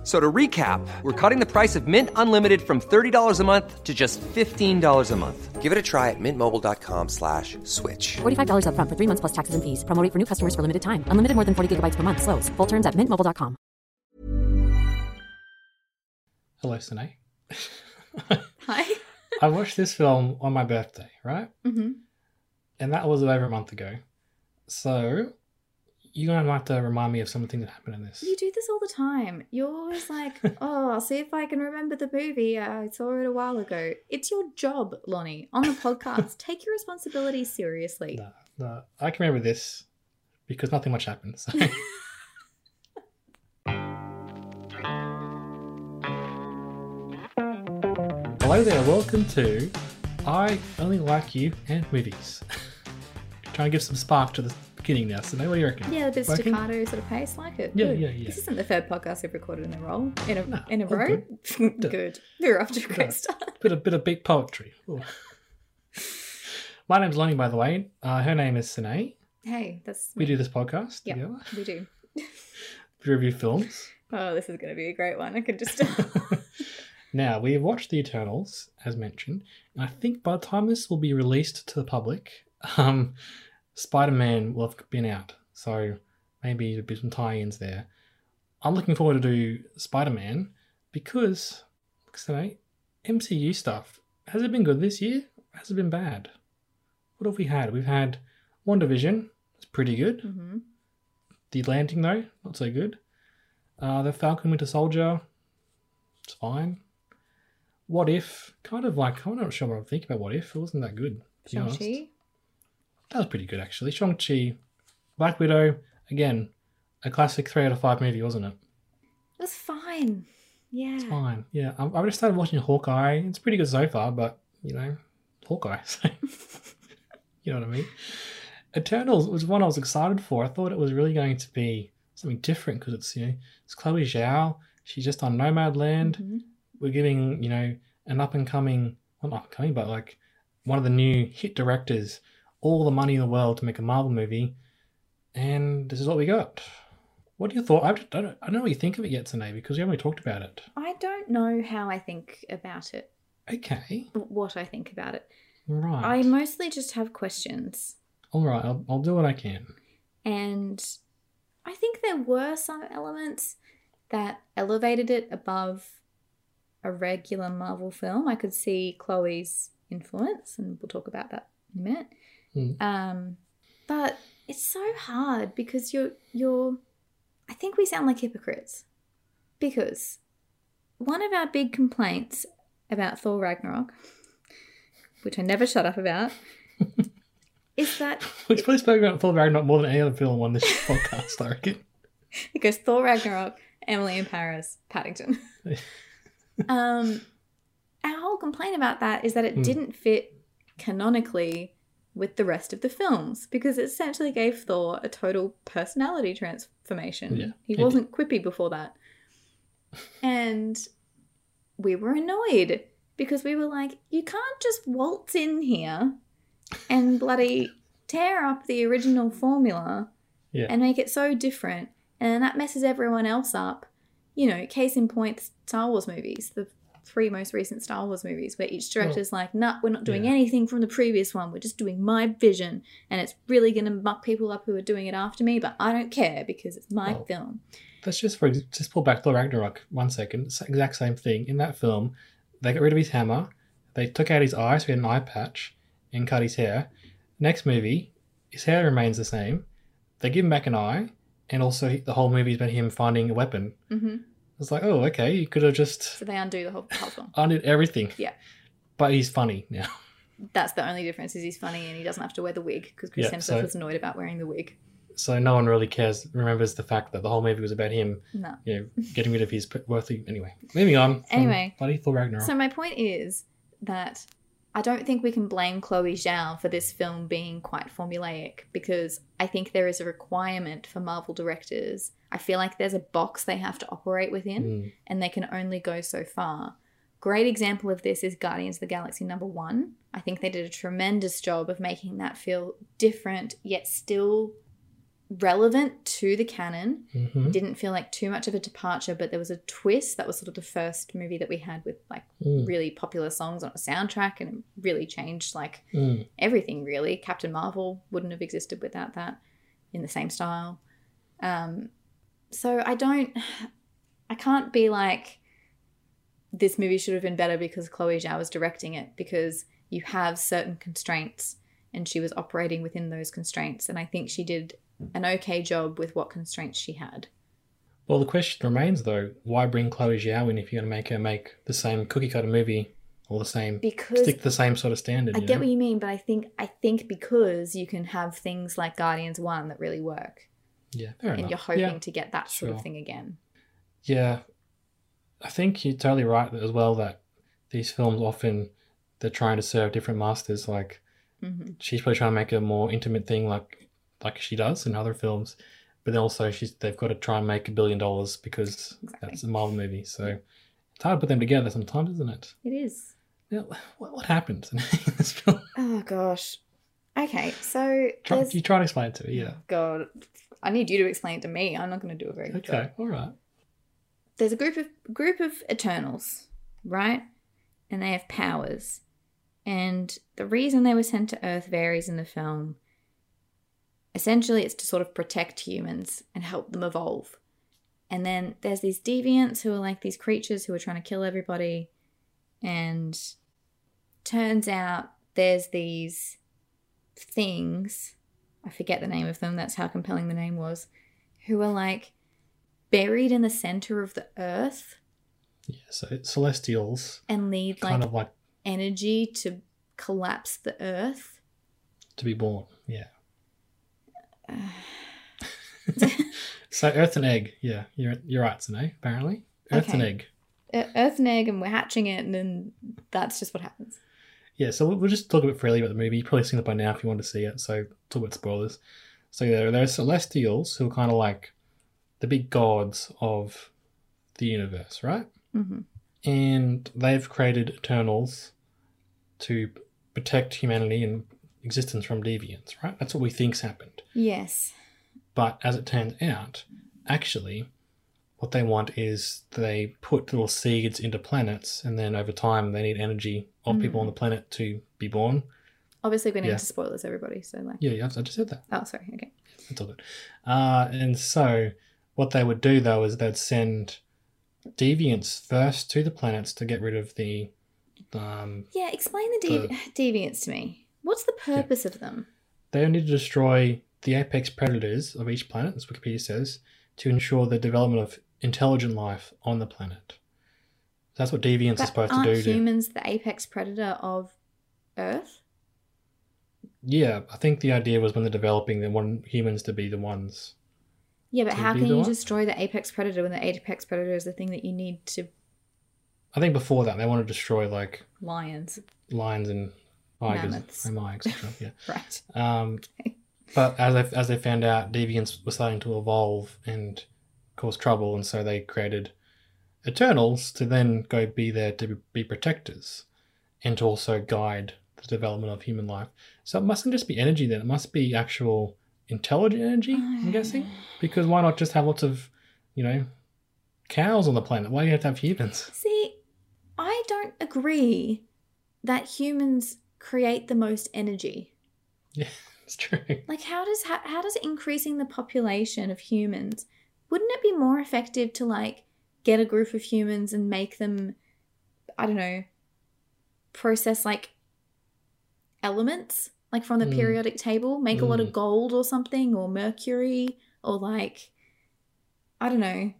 F- So to recap, we're cutting the price of Mint Unlimited from $30 a month to just $15 a month. Give it a try at mintmobile.com slash switch. $45 upfront for three months plus taxes and fees. Promo rate for new customers for limited time. Unlimited more than 40 gigabytes per month. Slows. Full terms at mintmobile.com. Hello, Sine. Hi. I watched this film on my birthday, right? hmm And that was over a month ago. So you're gonna have to remind me of something that happened in this. You do this all the time. You're always like, oh, I'll see if I can remember the movie. Uh, I saw it a while ago. It's your job, Lonnie, on the podcast. Take your responsibility seriously. No, no, I can remember this because nothing much happened. So. Hello there, welcome to I Only Like You and Movies. Trying to give some spark to the beginning now, so what do you reckon? Yeah, a bit Working? staccato sort of pace, like it. Yeah, Good. yeah, yeah. This isn't the third podcast I've recorded in a row. In a No, in a row. Good. We're off to a great Good. start. Bit of bit of big poetry. My name's Lonnie, by the way. Uh, her name is Sine. Hey, that's We do this podcast Yeah, we do. We review films. Oh, this is going to be a great one. I could just. now, we have watched The Eternals, as mentioned, and I think by the time this will be released to the public, um, Spider Man will have been out. So maybe there'll be some tie ins there. I'm looking forward to do Spider Man because, say, MCU stuff. Has it been good this year? Has it been bad? What have we had? We've had WandaVision. It's pretty good. hmm The Landing, though, not so good. Uh, the Falcon Winter Soldier, it's fine. What If, kind of like, I'm not sure what I think about What If. It wasn't that good. to be honest. Shang-Chi. That was pretty good, actually. Shang-Chi, Black Widow, again, a classic 3 out of 5 movie, wasn't it? It was fine. Yeah. It's fine. Yeah, I, I just started watching Hawkeye. It's pretty good so far, but, you know, Hawkeye. So, you know what I mean? Eternals was one I was excited for. I thought it was really going to be something different because it's, you know, it's Chloe Zhao. She's just on Nomadland. Mhm. We're giving, you know, an up and coming, well, not up and coming, but like one of the new hit directors all the money in the world to make a Marvel movie. And this is what we got. What do you thought? I don't, I don't know what you think of it yet, Sine, because we haven't really talked about it. I don't know how I think about it. Okay. What I think about it. Right. I mostly just have questions. All right. I'll, I'll do what I can. And I think there were some elements that elevated it above a regular Marvel film. I could see Chloe's influence, and we'll talk about that in a minute. Mm. Um, but it's so hard because you're you're. I think we sound like hypocrites because one of our big complaints about Thor Ragnarok, which I never shut up about, is that We've probably spoken about Thor Ragnarok more than any other film on this podcast, I reckon. It goes Thor Ragnarok, Emily in Paris, Paddington. um, our whole complaint about that is that it Hmm. didn't fit canonically with the rest of the films because it essentially gave Thor a total personality transformation. Yeah, he wasn't quippy before that. And we were annoyed because we were like, you can't just waltz in here and bloody tear up the original formula Yeah. and make it so different. And that messes everyone else up. You know, case in point, Star Wars movies, the three most recent Star Wars movies, where each director's like, nah, we're not doing yeah. anything from the previous one. We're just doing my vision. And it's really going to muck people up who are doing it after me, but I don't care because it's my Well, film. Let's just for just pull back Thor Ragnarok one second. It's the exact same thing in that film. They got rid of his hammer. They took out his eye, so he had an eye patch, and cut his hair. Next movie, his hair remains the same. They give him back an eye, and also the whole movie is about him finding a weapon. hmm It's like, oh, okay, you could have just So they undo the whole, whole film. undid everything. Yeah. But he's funny now. That's the only difference is he's funny and he doesn't have to wear the wig because Chris Yeah, Hemsworth so- was annoyed about wearing the wig. So no one really cares, remembers the fact that the whole movie was about him, No. you know, getting rid of his worthy. Anyway, moving on. Anyway, Bloody Thor Ragnarok. So my point is that I don't think we can blame Chloe Zhao for this film being quite formulaic because I think there is a requirement for Marvel directors. I feel like there's a box they have to operate within Mm. and they can only go so far. Great example of this is Guardians of the Galaxy number one. I think they did a tremendous job of making that feel different yet still relevant to the canon. Mhm. Didn't feel like too much of a departure, but there was a twist. That was sort of the first movie that we had with like Mm. really popular songs on a soundtrack and it really changed like Mm. everything really. Captain Marvel wouldn't have existed without that in the same style. Um, so I don't, I can't be like, this movie should have been better because Chloe Zhao was directing it because you have certain constraints and she was operating within those constraints. And I think she did an okay job with what constraints she had. Well, the question remains though: Why bring Chloe Zhao in if you're going to make her make the same cookie cutter movie all the same Because stick the same sort of standard? I get know? what you mean, but I think I think because you can have things like Guardians One that really work, Yeah, fair and enough. you're hoping yeah. to get that sort of thing again. Yeah, I think you're totally right as well that these films often they're trying to serve different masters. Like hmm she's probably trying to make a more intimate thing, like like she does in other films, but then also she's they've got to try and make a billion dollars because Exactly. that's a Marvel movie. So it's hard to put them together sometimes, isn't it? It is. Now, what what happened in this film? Oh gosh. Okay, so Try, you try to explain it to me. Yeah. God. I need you to explain it to me. I'm not going to do a very good job. Okay. All right. There's a group of group of Eternals, right? And they have powers. And the reason they were sent to Earth varies in the film. Essentially, it's to sort of protect humans and help them evolve. And then there's these deviants who are like these creatures who are trying to kill everybody. And turns out there's these things, I forget the name of them, that's how compelling the name was, who are like buried in the center of the earth Yeah. So it's Celestials, and need like kind of like energy to collapse the earth. to be born. Yeah. so Earth and egg. Yeah, you're you're right, Sine. Apparently, Earth and egg. Earth and egg, and we're hatching it, and then that's just what happens. Yeah. So we'll, we'll just talk a bit freely about the movie. You've probably seen it by now if you want to see it. So talk about spoilers. So there, there are Celestials who are kind of like the big gods of the universe, right? hmm and they've created Eternals to protect humanity and existence from deviants, right? That's what we think's happened. Yes. But as it turns out, actually, what they want is they put little seeds into planets, and then over time, they need energy of people on the planet to be born. Obviously, we're going Yeah. into spoilers, everybody. So, like, Yeah, yeah, I just said that. oh, sorry. Okay. That's all good. Uh, and so, what they would do though is they'd send deviants first to the planets to get rid of the. Um, Yeah, explain the, devi- deviants to me. What's the purpose of them? They only destroy the apex predators of each planet, as Wikipedia says, to ensure the development of intelligent life on the planet. That's what deviants are supposed to aren't do. To, humans the apex predator of Earth? yeah, I think the idea was when they're developing, they want humans to be the ones. Yeah, but how can you what? destroy the apex predator when the apex predator is the thing that you need to I think before that, they want to destroy like lions? lions and Mammoths. my, etc. Yeah. Right. Um, but as they as they found out, deviants were starting to evolve and cause trouble, and so they created Eternals to then go be there to be protectors and to also guide the development of human life. So it mustn't just be energy then; it must be actual intelligent energy. I'm guessing because why not just have lots of, you know, cows on the planet? Why do you have to have humans? See, I don't agree that humans create the most energy. Yeah, it's true. Like how does how, how does increasing the population of humans wouldn't it be more effective to like get a group of humans and make them I don't know process like elements like from the Mm. periodic table, make a lot of Mm. gold or something or mercury or like I don't know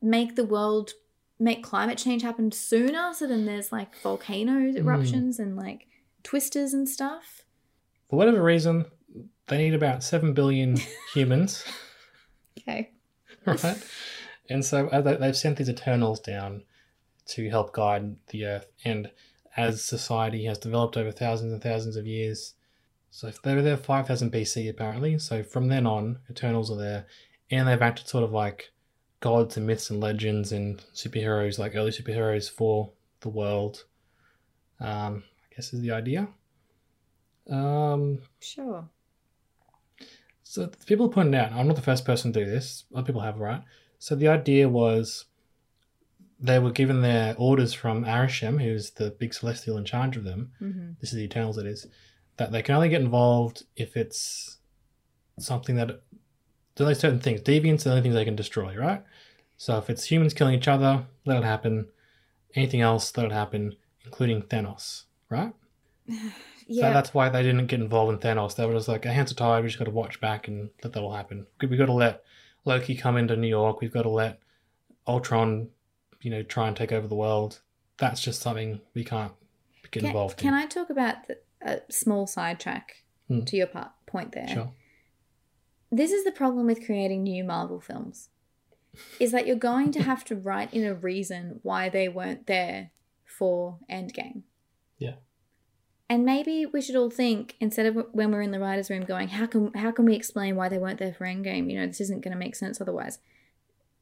make the world make climate change happen sooner so then there's like volcanoes Mm. eruptions and like twisters and stuff. For whatever reason, they need about seven billion humans. Okay. right? And so uh, they- they've sent these Eternals down to help guide the Earth. And as society has developed over thousands and thousands of years. So if they were there 5000 BC apparently. So from then on, Eternals are there, and they've acted sort of like gods and myths and legends and superheroes, like early superheroes for the world. Um, I guess is the idea. Um, Sure. so people are pointing out, I'm not the first person to do this. Other people have, right? So the idea was they were given their orders from Arishem, who's the big celestial in charge of them. hmm This is the Eternals, it is. That they can only get involved if it's something that there's only certain things. Deviants are the only things they can destroy, right? So if it's humans killing each other, let it happen. Anything else, let it happen, including Thanos, right? Yeah. So that's why they didn't get involved in Thanos. They were just like, our hands are tied. We just got to watch back and let that all happen. We've got to let Loki come into New York. We've got to let Ultron, you know, try and take over the world. That's just something we can't get can, involved can in. Can I talk about the, a small sidetrack Hmm. to your part, point there? Sure. This is the problem with creating new Marvel films. Is that you're going to have to write in a reason why they weren't there for Endgame. Yeah. And maybe we should all think instead of when we're in the writers' room going, how can how can we explain why they weren't there for Endgame? You know, this isn't going to make sense otherwise.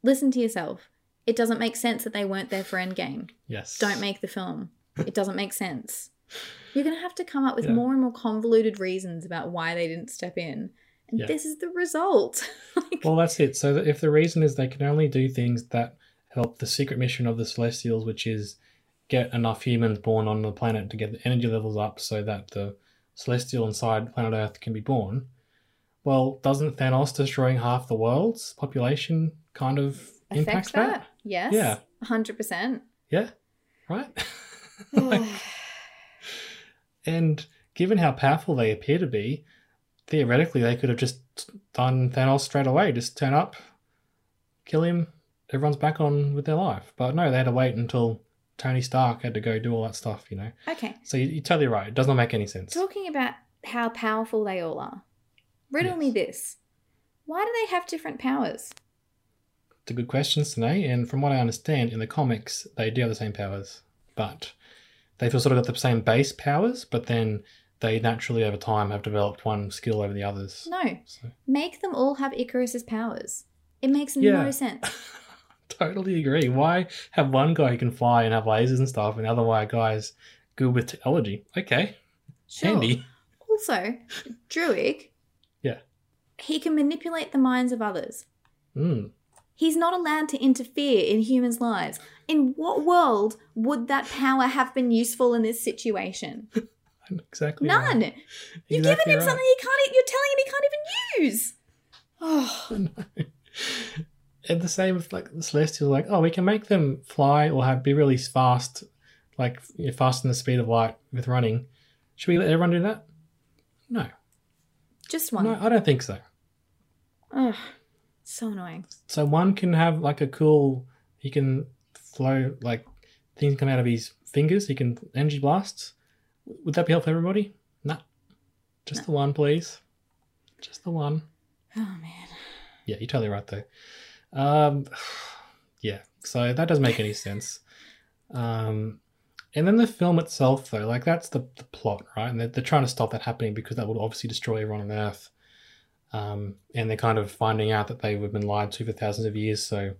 Listen to yourself. It doesn't make sense that they weren't there for Endgame. Yes. Don't make the film. It doesn't make sense. You're going to have to come up with Yeah. more and more convoluted reasons about why they didn't step in. And Yeah. this is the result. like, Well, that's it. So if the reason is they can only do things that help the secret mission of the Celestials, which is get enough humans born on the planet to get the energy levels up so that the Celestial inside planet Earth can be born. Well, doesn't Thanos destroying half the world's population kind of affects impact that? that? Yes. Yeah. 100%. Yeah, right. Like, and given how powerful they appear to be, theoretically they could have just done Thanos straight away. Just turn up, kill him, everyone's back on with their life. But no, they had to wait until Tony Stark had to go do all that stuff, you know. okay. So you- you're totally right. It does not make any sense. Talking about how powerful they all are. Riddle me this. Why do they have different powers? It's a good question, Sine. And from what I understand, in the comics, they do have the same powers, but they've sort of got the same base powers, but then they naturally over time have developed one skill over the others. No. So, Make them all have Icarus's powers. It makes Yeah. no sense. totally agree. Why have one guy who can fly and have lasers and stuff, and the other guy's good with technology? Okay, Sure. handy. Also, Druig, Yeah. he can manipulate the minds of others. Mm. He's not allowed to interfere in humans' lives. In what world would that power have been useful in this situation? Exactly. None. right. You've Exactly given him right. something he can't. You're telling him he can't even use. Oh, No. And the same with like the Celestials, like, oh, we can make them fly or have be really fast, like you know, faster than the speed of light with running. Should we let everyone do that? No, just one. no, I don't think so. Ugh, so annoying. So one can have like a cool, he can flow like things come out of his fingers. He can energy blasts. Would that be helpful for everybody? No, just the one, please. Just the one. Oh man. Yeah, you're totally right though. Um, yeah, so that doesn't make any sense. Um, and then the film itself, though, like that's the, the plot, right? And they're, they're trying to stop that happening because that would obviously destroy everyone on Earth. Um, and they're kind of finding out that they've been lied to for thousands of years. So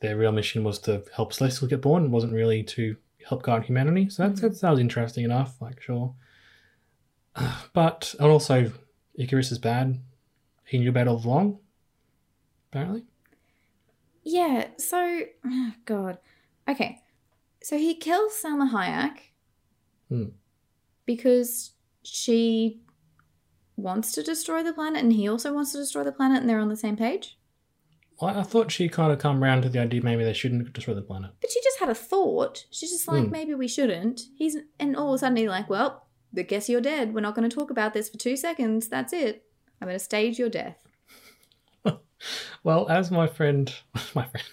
their real mission was to help Celestials get born. It wasn't really to help guide humanity. So that, that sounds interesting enough. Like sure, but and also Icarus is bad. He knew about it all along. Apparently. Yeah. So, oh God. Okay. So he kills Salma Hayek Hmm. because she wants to destroy the planet, and he also wants to destroy the planet, and they're on the same page. Well, I thought she kind of come around to the idea maybe they shouldn't destroy the planet. But she just had a thought. She's just like, Hmm. maybe we shouldn't. He's and all of a sudden he's like, well, I guess you're dead. We're not going to talk about this for two seconds. That's it. I'm going to stage your death. Well, as my friend, my friend,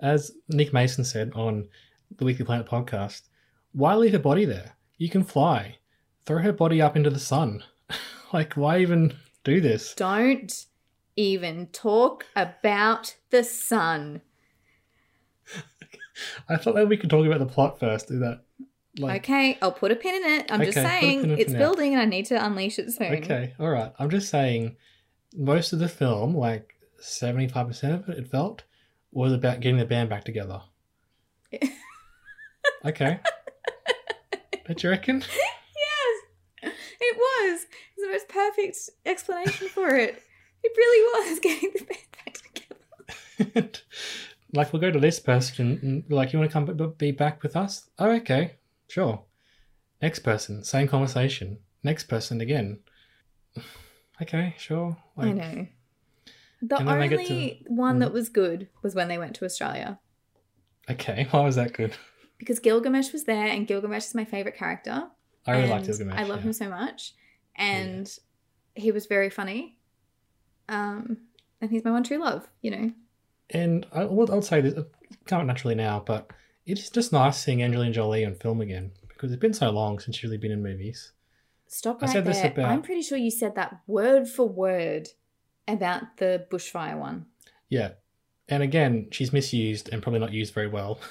as Nick Mason said on the Weekly Planet podcast, why leave her body there? You can fly. Throw her body up into the sun. like, why even do this? Don't even talk about the sun. I thought that we could talk about the plot first. Is that Like, okay, I'll put a pin in it. I'm just Okay, a saying it it's now. building and I need to unleash it soon. Okay, all right. I'm just saying, most of the film, like 75% of it, it felt, was about getting the band back together. okay. Don't you reckon? Yes, it was. It's the most perfect explanation for it. It really was getting the band back together. like, we'll go to this person, and like, you want to come b- be back with us? Oh, okay, sure. Next person, same conversation. Next person again. Okay, sure. I know. The And then they get only to- one Mm. that was good was when they went to Australia. Okay, why was that good? Because Gilgamesh was there, and Gilgamesh is my favorite character. I really liked Gilgamesh. I love yeah. him so much, and he was very funny. Um, and he's my one true love. You know, And I would I'll say this, can't naturally now, but it's just nice seeing Angelina Jolie on film again because it's been so long since she's really been in movies. stop I right said this there. about- I'm pretty sure you said that word for word about the bushfire one. Yeah. And again, she's misused and probably not used very well.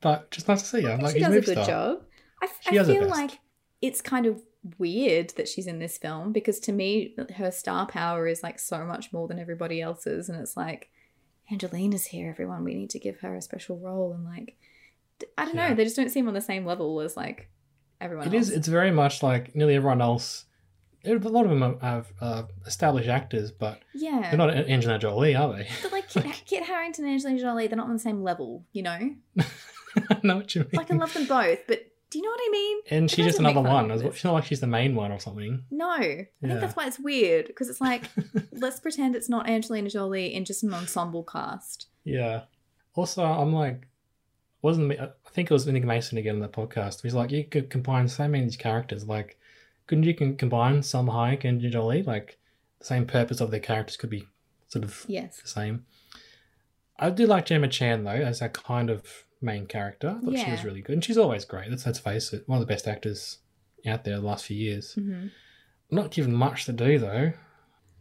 But just nice to see her. I Like, she does a good star. job. I, f- her feel like it's kind of weird that she's in this film because to me, her star power is like so much more than everybody else's, and it's like Angelina's here, everyone. We need to give her a special role, and like I don't Yeah. know, they just don't seem on the same level as like everyone It else. is. It's very much like nearly everyone else. A lot of them are- have uh, established actors, but yeah, they're not Angelina Jolie, are they? But like Kit, Kit Harington and Angelina Jolie, they're not on the same level, you know. I know what you mean. Like I love them both, but do you know what I mean? and she's just another one. of as well. this. Not like she's the main one or something. No, I Yeah. think that's why it's weird because it's like let's pretend it's not Angelina Jolie in just an ensemble cast. Yeah. Also, I'm like, wasn't me? I think it was Nick Mason again in that podcast. He's like, you could combine so many of these characters. Like, couldn't you can combine Salma Hayek and Jolie? Like, the same purpose of their characters could be sort of Yes. the same. I do like Gemma Chan though as a kind of main character. I thought she was really good, and she's always great. Let's let's face it, one of the best actors out there the last few years. hmm Not given much to do though,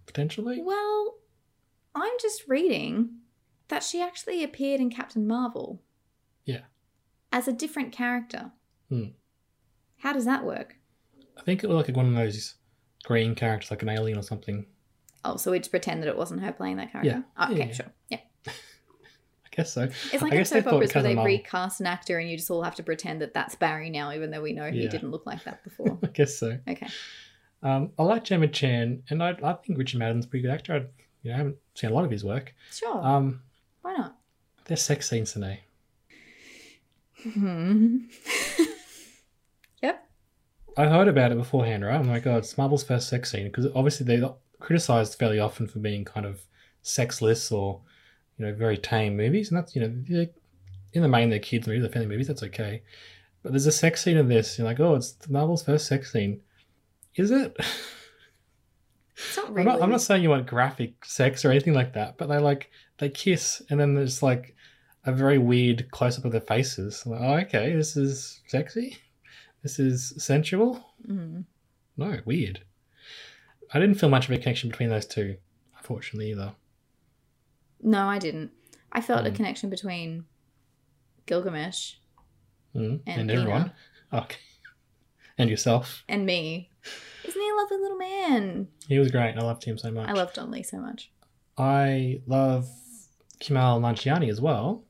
potentially. Well, I'm just reading that she actually appeared in Captain Marvel Yeah, as a different character. Hmm. How does that work? I think it was like one of those green characters, like an alien or something. Oh, so we just pretend that it wasn't her playing that character? Yeah. Oh, okay, Yeah, yeah. sure. Yeah. I guess so. It's like I in guess they soap thought operas where they recast an actor and you just all have to pretend that that's Barry now, even though we know he Yeah. didn't look like that before. I guess so. okay. Um, I like Gemma Chan, and I, I think Richard Madden's a pretty good actor. I, you know, I haven't seen a lot of his work. Sure. Um, Why not? there's sex scenes today. Hmm. yep. I heard about it beforehand, right? I'm like, oh, it's Marvel's first sex scene because obviously they're criticized fairly often for being kind of sexless or you know very tame movies, and that's you know in the main they're kids movies, they're family movies, that's okay. But there's a sex scene in this. You're like, oh, it's Marvel's first sex scene. Is it? It's not I'm really. not, I'm not saying you want graphic sex or anything like that, but they like they kiss and then there's like a very weird close up of their faces. I'm like, oh, okay, this is sexy. This is sensual. Mm. No, weird. I didn't feel much of a connection between those two, unfortunately, either. No, I didn't. I felt a Hmm. connection between Gilgamesh Mm. And And, everyone. Okay. And yourself. and me. Isn't he a lovely little man? He was great. I loved him so much. I loved Don Lee so much. I love Kumail Nanjiani as well.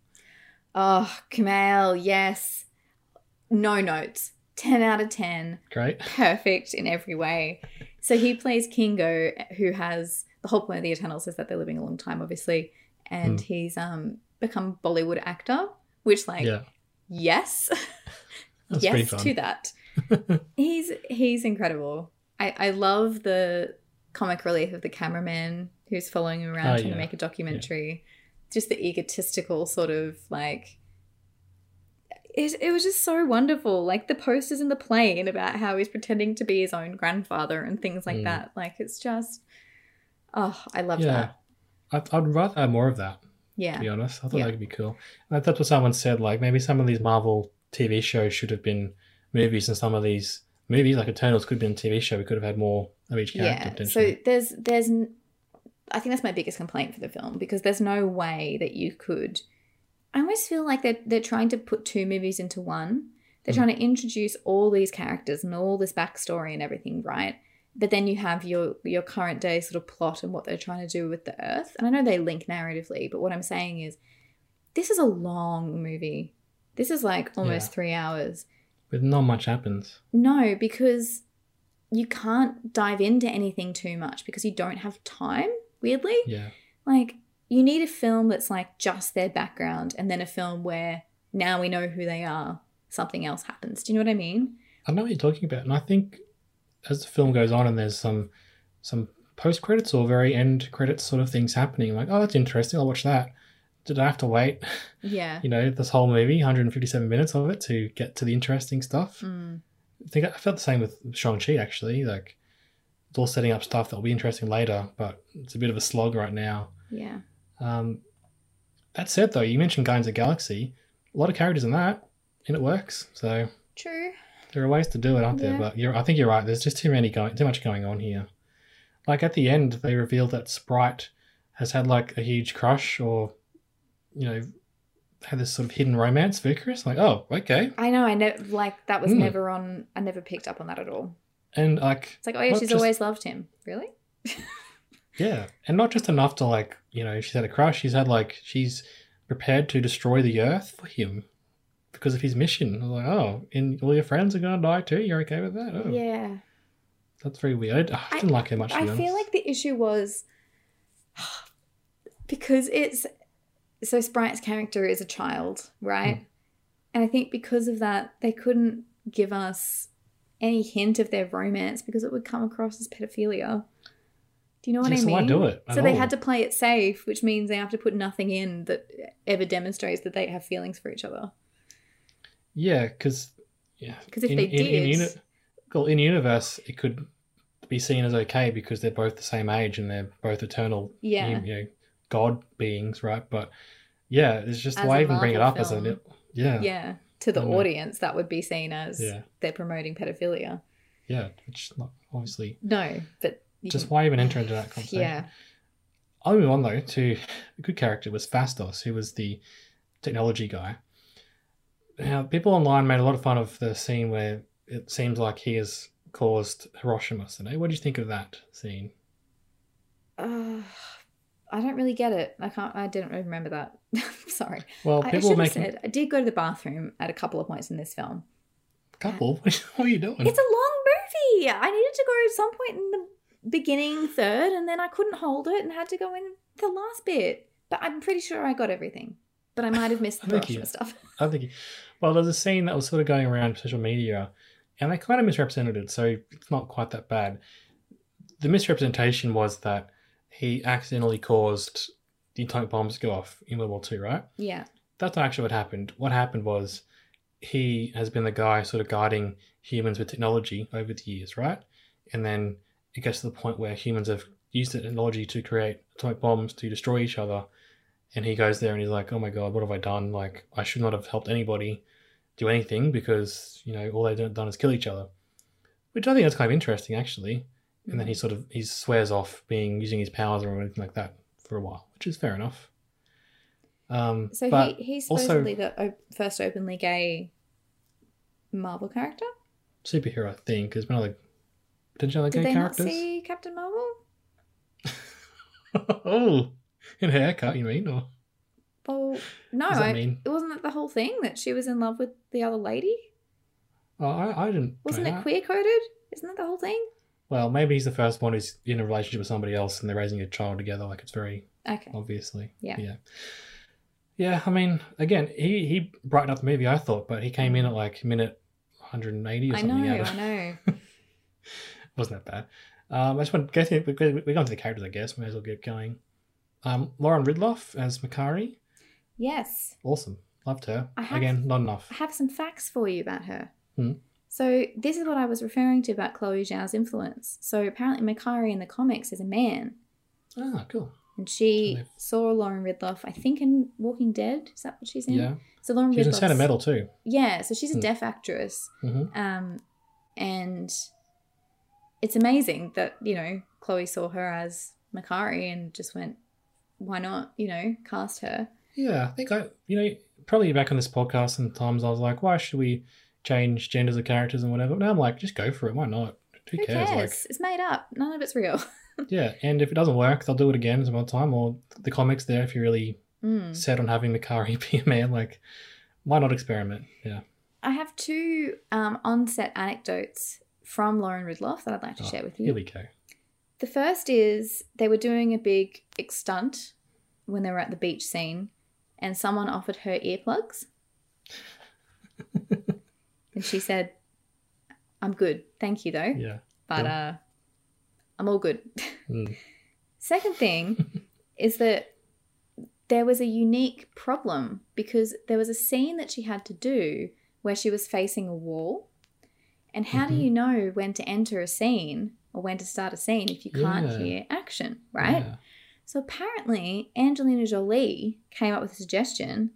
Oh, Kamal, yes. No notes. 10 out of 10. Great. Perfect in every way. So he plays Kingo, who has the whole point of the Eternals is that they're living a long time, obviously. And Hmm. he's um become Bollywood actor, which like yeah. yes. Yes to that. he's he's incredible. I, I love the comic relief of the cameraman who's following him around Oh, trying yeah. to make a documentary. Just the egotistical sort of like it, it was just so wonderful. Like the posters in the plane about how he's pretending to be his own grandfather and things like Mm. that. Like it's just oh, I love Yeah. that. I'd, I'd rather have more of that. Yeah. to be honest. I thought Yeah. that could be cool. And that's what someone said. Like maybe some of these Marvel TV shows should have been movies, and some of these movies, like Eternals, could have been a TV show. We could have had more of each character. Yeah. So there's there's I think that's my biggest complaint for the film because there's no way that you could I almost feel like they're they're trying to put two movies into one They're hmm. trying to introduce all these characters and all this backstory and everything, right? But then you have your your current day sort of plot and what they're trying to do with the Earth. And I know they link narratively, but what I'm saying is, this is a long movie. This is like almost Yeah. three hours. But not much happens. No, because you can't dive into anything too much because you don't have time. Weirdly, Yeah. like you need a film that's like just their background, and then a film where now we know who they are. Something else happens. Do you know what I mean? I know what you're talking about, and I think as the film goes on and there's some some post credits or very end credits sort of things happening, I'm like, oh, that's interesting. I'll watch that. Did I have to wait, Yeah. you know, this whole movie, 157 minutes of it to get to the interesting stuff? Mm. I think I felt the same with Shang Chi actually. Like, it's all setting up stuff that will be interesting later, but it's a bit of a slog right now. Yeah. Um, that said, though, you mentioned Guardians of the Galaxy. A lot of characters in that, and it works. So True. There are ways to do it, aren't there? Yeah. But you're, I think you're right. There's just too many going, too much going on here. Like at the end, they reveal that Sprite has had like a huge crush, or you know, had this sort of hidden romance for Icarus. Like, oh, okay, I know. I never like that was Mm. never on. I never picked up on that at all. and like, It's like, oh yeah, she's just- always loved him. Really? yeah, and not just enough to like, you know, she's had a crush. She's had like, she's prepared to destroy the Earth for him because of his mission. I was like, oh, and all your friends are gonna die too. You're okay with that? Oh, Yeah. that's very weird. I didn't like her much. I feel like the issue was because it's so Sprite's character is a child, right? Hmm. And I think because of that, they couldn't give us any hint of their romance because it would come across as pedophilia. Do you know what Yeah, I so mean? why do it So they had to play it safe, which means they have to put nothing in that ever demonstrates that they have feelings for each other. Yeah, because yeah, 'Cause if in, they in, in, uni- well, in universe, it could be seen as okay because they're both the same age and they're both eternal, Yeah. you, know, god beings, right? But yeah, it's just As why even bring it up as a film. yeah, Yeah. To the know. audience, that would be seen as Yeah. they're promoting pedophilia. yeah, which not obviously No, but just why even enter into that conversation? yeah, I'll move on though to a good character was Phastos, who was the technology guy. Now, people online made a lot of fun of the scene where it seems like he has caused Hiroshima. So, what do you think of that scene? uh, I don't really get it. I can't. I didn't really remember that. Sorry. Well, I, I people should were have said I did go to the bathroom at a couple of points in this film. couple. What are you doing? It's a long movie. I needed to go at some point in the beginning third, and then I couldn't hold it and had to go in the last bit. But I'm pretty sure I got everything. But I might have missed the Hiroshima stuff. I think. Well, there's a scene that was sort of going around social media, and they kind of misrepresented it, so it's not quite that bad. The misrepresentation was that he accidentally caused the atomic bombs to go off in World War II, right? Yeah. That's not actually what happened. What happened was he has been the guy sort of guiding humans with technology over the years, right? And then it gets to the point where humans have used the technology to create atomic bombs to destroy each other. And he goes there and he's like, oh my God, what have I done? Like, I should not have helped anybody do anything because, you know, all they've done is kill each other. Which I think that's kind of interesting, actually. And then he sort of he swears off being using his powers or anything like that for a while, which is fair enough. Um, So but he, he's also- supposedly the op- first openly gay Marvel character. superhero, I think. There's been other potential other Did gay they characters. not see Captain Marvel? oh, in haircut, you mean? Or Well, no, that I- mean? it wasn't it the whole thing that she was in love with the other lady. oh, I, I didn't. Wasn't it that. queer coded? Isn't that the whole thing? Well, maybe he's the first one who's in a relationship with somebody else and they're raising a child together. Like it's very Okay. obviously. Yeah. Yeah. Yeah. I mean, again, he he brightened up the movie. I thought, but he came in at like minute 180 or I something. know, out of- I know. wasn't that bad. Um, I just want to go through. We're going to the characters, I guess. we May as well get going. Um, Lauren Ridloff as Makkari, yes. awesome. Loved her. I have- Again, not enough. I have some facts for you about her. Hmm. So this is what I was referring to about Chloe Zhao's influence. So apparently Makkari in the comics is a man. Ah, cool. And she saw Lauren Ridloff, I think in Walking Dead. Is that what she's in? Yeah. So Lauren She's in Ridloff's- Sound of Metal too. Yeah, so she's a Hmm. deaf actress. hmm Um, and it's amazing that, you know, Chloe saw her as Makkari and just went, why not, you know, cast her? Yeah, I think I, you know, probably back on this podcast, sometimes I was like, why should we change genders of characters and whatever. Now I'm like, just go for it. Why not? Who, Who cares? cares? It's made up. None of it's real. Yeah. And if it doesn't work, they'll do it again some other time. Or the comics there if you're really Mm. set on having Makkari be a man. Like, why not experiment? Yeah. I have two um, on-set anecdotes from Lauren Ridloff that I'd like to Oh, share with Here you. we go. The first is they were doing a big stunt when they were at the beach scene, and someone offered her earplugs. and she said, I'm good. Thank you, though. Yeah. But Yeah. uh, I'm all good. Mm. Second thing is that there was a unique problem because there was a scene that she had to do where she was facing a wall. And how do Mhm. you know when to enter a scene or when to start a scene if you can't Yeah. hear action, right? Yeah. So apparently, Angelina Jolie came up with a suggestion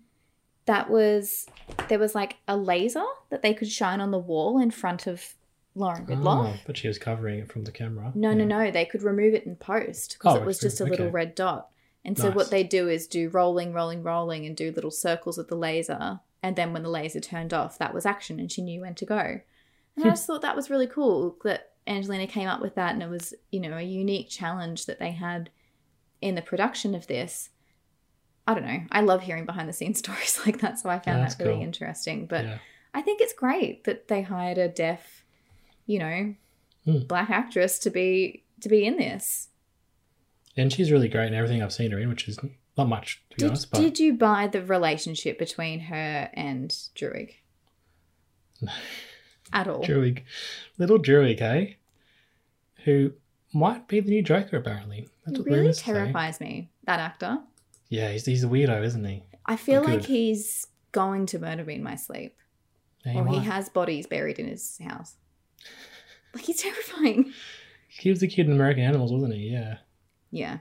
that was there was like a laser that they could shine on the wall in front of Lauren Ridloff. Oh, but she was covering it from the camera. No, no, Yeah. no. They could remove it in post because Oh, it was just a little Okay. red dot. And so Nice. what they do is do rolling, rolling, rolling, and do little circles with the laser. And then when the laser turned off, that was action, and she knew when to go. And I hmm. just thought that was really cool that Angelina came up with that, and it was you know a unique challenge that they had in the production of this. I don't know. I love hearing behind the scenes stories like that, so I found That's that really cool. interesting. But yeah. I think it's great that they hired a deaf, you know, Hmm. black actress to be to be in this. And she's really great in everything I've seen her in, which is not much, to be Did, honest. But did you buy the relationship between her and Druig? At all? Druig, little Druig, eh? Who might be the new Joker, apparently. That's what really rumors say. terrifies me, that actor. Yeah, he's, he's a weirdo, isn't he? I feel Good. like he's going to murder me in my sleep. Yeah, or he might. has bodies buried in his house. Like he's terrifying. He was the kid in American Animals, wasn't he? Yeah. Yeah.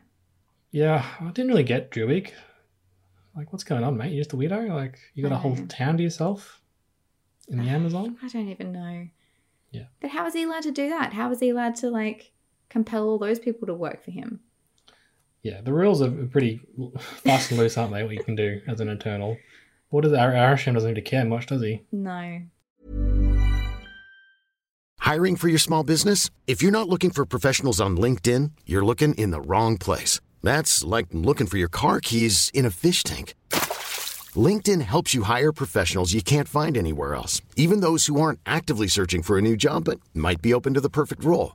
Yeah, I didn't really get Druig. Like, what's going on, mate? You're just a weirdo? Like, you got a whole town to yourself in the Amazon? I don't even know. Yeah. But how is he allowed to do that? How is he allowed to like compel all those people to work for him? Yeah, the rules are pretty fast and loose, aren't they? What you can do as an Eternal. What does Ar- Arishem doesn't need to care much, does he? No. Hiring for your small business? If you're not looking for professionals on LinkedIn, you're looking in the wrong place. That's like looking for your car keys in a fish tank. LinkedIn helps you hire professionals you can't find anywhere else, even those who aren't actively searching for a new job but might be open to the perfect role.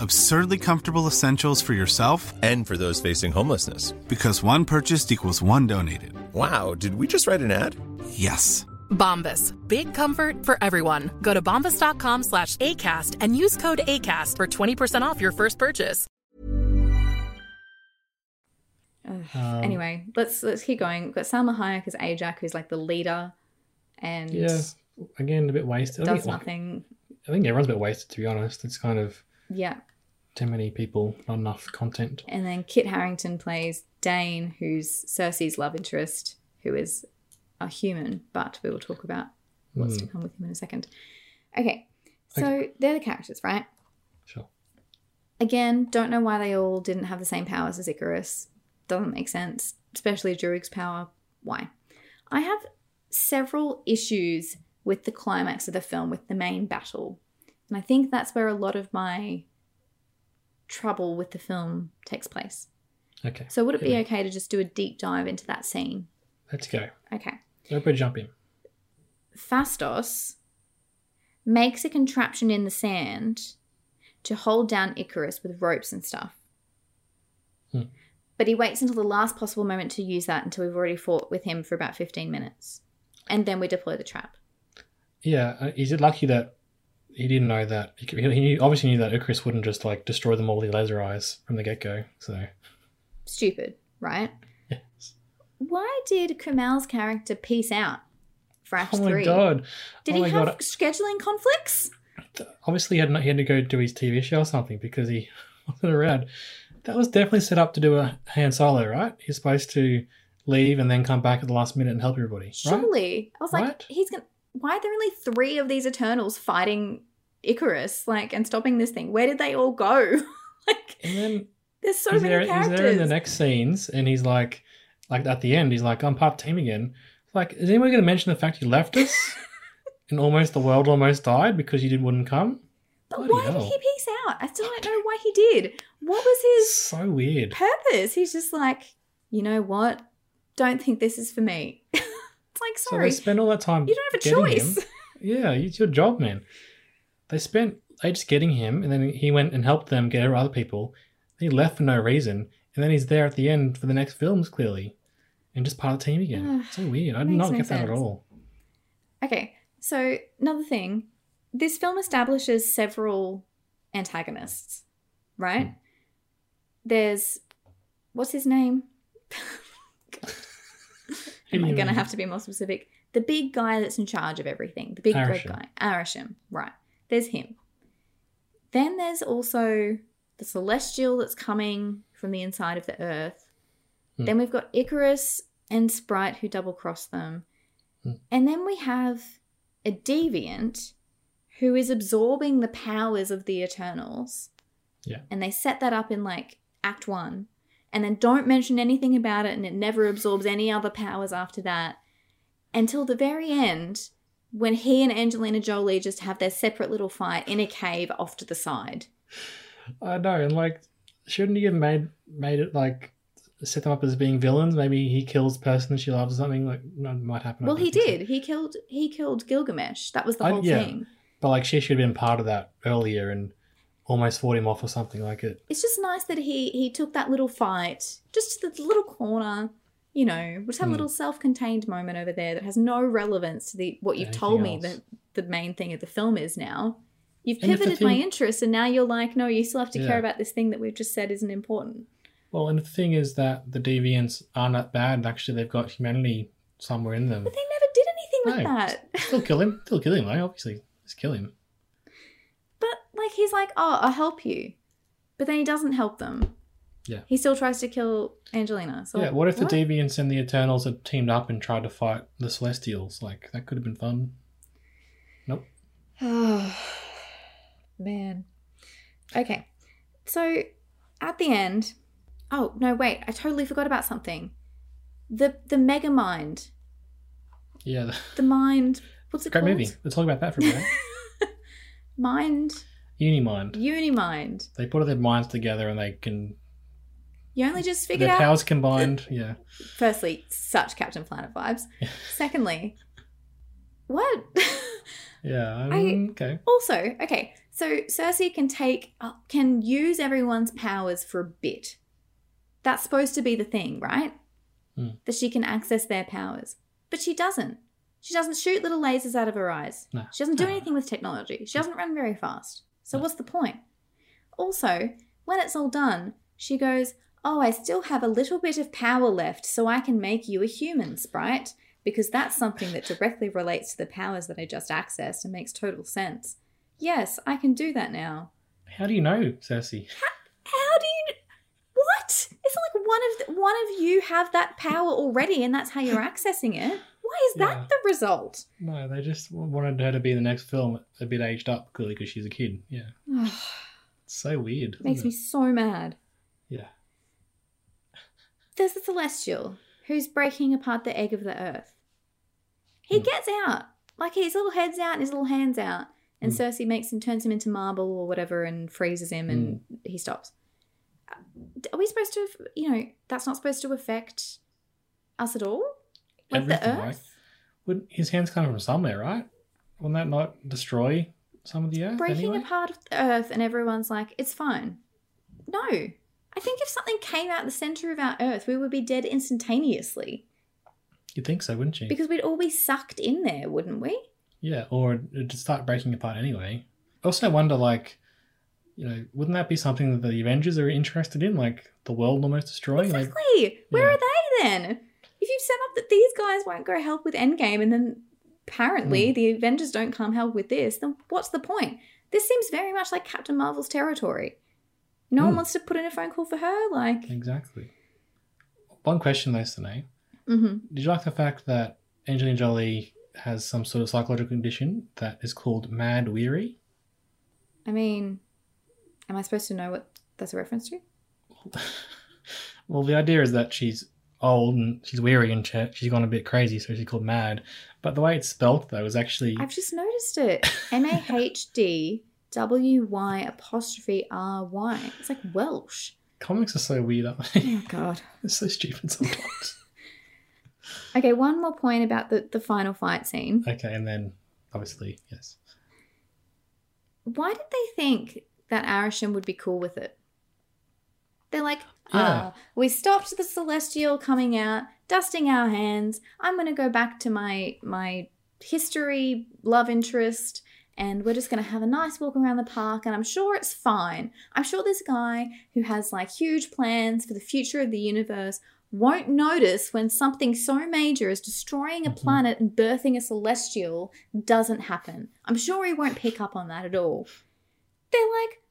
Absurdly comfortable essentials for yourself And for those facing homelessness. because one purchased equals one donated. Wow, did we just write an ad? Yes. Bombas. Big comfort for everyone. Go to bombas.com slash ACAST and use code ACAST for 20% off your first purchase. Um, anyway, let's let's keep going. We've got Salma Hayek as Ajak, who's like the leader, and Yeah, again, a bit wasted. I does think, like, nothing. I think everyone's a bit wasted, to be honest. It's kind of Yeah. too many people, not enough content. And then Kit Harington plays Dane, who's Sersi's love interest, who is a human, but we will talk about what's to hmm. come with him in a second. Okay, so they're the characters, right? Sure. Again, don't know why they all didn't have the same powers as Icarus. Doesn't make sense, especially Druig's power. Why? I have several issues with the climax of the film, with the main battle. And I think that's where a lot of my trouble with the film takes place. Okay. So, would it be okay to just do a deep dive into that scene? Let's go. Okay. Everybody jump in. Phastos makes a contraption in the sand to hold down Icarus with ropes and stuff. Hmm. But he waits until the last possible moment to use that until we've already fought with him for about 15 minutes. And then we deploy the trap. Yeah, uh, is it lucky that he didn't know that? He, he knew, obviously knew that Icarus wouldn't just like destroy them all with the laser eyes from the get go. So, Stupid, right? yes. Why did Kumail's character peace out for Act Oh 3? my god. Did oh he have god. scheduling conflicts? Obviously, he had, he had to go do his TV show or something because he wasn't around. That was definitely set up to do a Han Solo, right? He's supposed to leave and then come back at the last minute and help everybody, right? Surely. I was like, Right? he's gonna why are there only three of these Eternals fighting Icarus, like, and stopping this thing? Where did they all go? like And then there's so many there, he's characters. there in the next scenes, and he's like, like at the end, he's like, "I'm part team again." Like, is anyone going to mention the fact you left us, and almost the world almost died because you didn't wouldn't come? but Bloody why hell. did he peace out? I still don't know why he did. What was his So weird. purpose? He's just like, you know what? Don't think this is for me. it's like, sorry. So they spend all that time. you don't have a choice. Him. Yeah, it's your job, man. They spent ages getting him, and then he went and helped them get other people. He left for no reason, and then he's there at the end for the next films, clearly, and just part of the team again. so weird. I did not no get that at all. Okay, so another thing, this film establishes several antagonists, right? Hmm. There's what's his name? Am I going to have to be more specific? The big guy that's in charge of everything, the big red guy, Arishem, right? There's him. Then there's also the celestial that's coming from the inside of the earth. Hmm. Then we've got Icarus and Sprite who double cross them. Hmm. And then we have a deviant who is absorbing the powers of the Eternals. Yeah. And they set that up in like Act One. And then don't mention anything about it, and it never absorbs any other powers after that until the very end when he and Angelina Jolie just have their separate little fight in a cave off to the side. I know, and like, shouldn't he have made made it like set them up as being villains? Maybe he kills the person that she loves or something. Like, that might happen. Well, he think so. did. He killed. He killed Gilgamesh. That was the I- whole yeah. thing. But like, she should have been part of that earlier and almost fought him off or something like it. It's just nice that he he took that little fight just to the little corner. You know, just have a Hmm. little self-contained moment over there that has no relevance to the what you've Anything told me else. that the main thing of the film is now. You've And if the pivoted my thing- interest, and now you're like, no, you still have to Yeah. care about this thing that we've just said isn't important. Well, and the thing is that the deviants aren't that bad. Actually, they've got humanity somewhere in them. But they never did anything with No. that. Still kill him. Still kill him, though. Obviously, just kill him. Like he's like, oh, I'll help you, but then he doesn't help them. Yeah. He still tries to kill Angelina. So yeah. What if the deviants and the Eternals had teamed up and tried to fight the Celestials? Like that could have been fun. Nope. Oh, man. Okay. So at the end, oh no, wait, I totally forgot about something. The the mega mind, Yeah. The, the mind. What's it great called? movie. Let's talk about that for a minute. Mind, Unimind. Unimind. They put their minds together and they can. You only just figured Their out. powers combined. Yeah. Firstly, such Captain Planet vibes. Secondly, what? Yeah. um, I- okay. Also, okay, so Sersi can take uh, can use everyone's powers for a bit. That's supposed to be the thing, right? Hmm. That she can access their powers. But she doesn't. She doesn't shoot little lasers out of her eyes. No. She doesn't do No. anything with technology. She doesn't run very fast. So what's the point? Also, when it's all done, she goes, "Oh, I still have a little bit of power left, so I can make you a human, Sprite." Because that's something that directly relates to the powers that I just accessed and makes total sense. Yes, I can do that now. How do you know, Sersi? How do you? What? It's like one of the, one of you have that power already, and that's how you're accessing it. Why is that Yeah. the result? No, they just wanted her to be in the next film a bit aged up, clearly, because she's a kid. Yeah. It's so weird. Makes me it? so mad. Yeah. There's the Celestial who's breaking apart the egg of the Earth. He Hmm. gets out, like his little head's out and his little hands out, and Hmm. Sersi makes him, turns him into marble or whatever, and freezes him, and Hmm. he stops. Are we supposed to, you know, that's not supposed to affect us at all? Like the Everything, Earth? right? Would his hands come from somewhere, right? Wouldn't that not destroy some of the earth breaking anyway? apart of the earth and everyone's like it's fine no i think if something came out the center of our earth we would be dead instantaneously You'd think so, wouldn't you? because we'd all be sucked in there wouldn't we yeah, or it'd start breaking apart anyway. I also wonder, like, you know, wouldn't that be something that the Avengers are interested in? Like, the world almost destroying? Like, exactly where yeah. are they then if you've set up that these guys won't go help with endgame and then apparently the Avengers don't come help with this, then what's the point? This seems very much like Captain Marvel's territory. No one Hmm. wants to put in a phone call for her. Like, Exactly. One question though, Sine. Mhm. Did you like the fact that Angelina Jolie has some sort of psychological condition that is called mad weary? I mean, am I supposed to know what that's a reference to? Well, the idea is that she's old and she's weary and she- she's gone a bit crazy, so she's called mad. But the way it's spelt though is actually I've just noticed it. M A H D W Y apostrophe R Y. It's like Welsh. comics are so weird, aren't they? Oh God. it's so stupid sometimes. Okay, one more point about the the final fight scene. okay, and then obviously yes. Why did they think that Arishem would be cool with it? They're like, Yeah. ah, we stopped the celestial coming out, dusting our hands. I'm gonna go back to my my history love interest, and we're just gonna have a nice walk around the park, and I'm sure it's fine. I'm sure this guy who has like huge plans for the future of the universe won't notice when something so major as destroying a planet and birthing a celestial doesn't happen. I'm sure he won't pick up on that at all. They're like,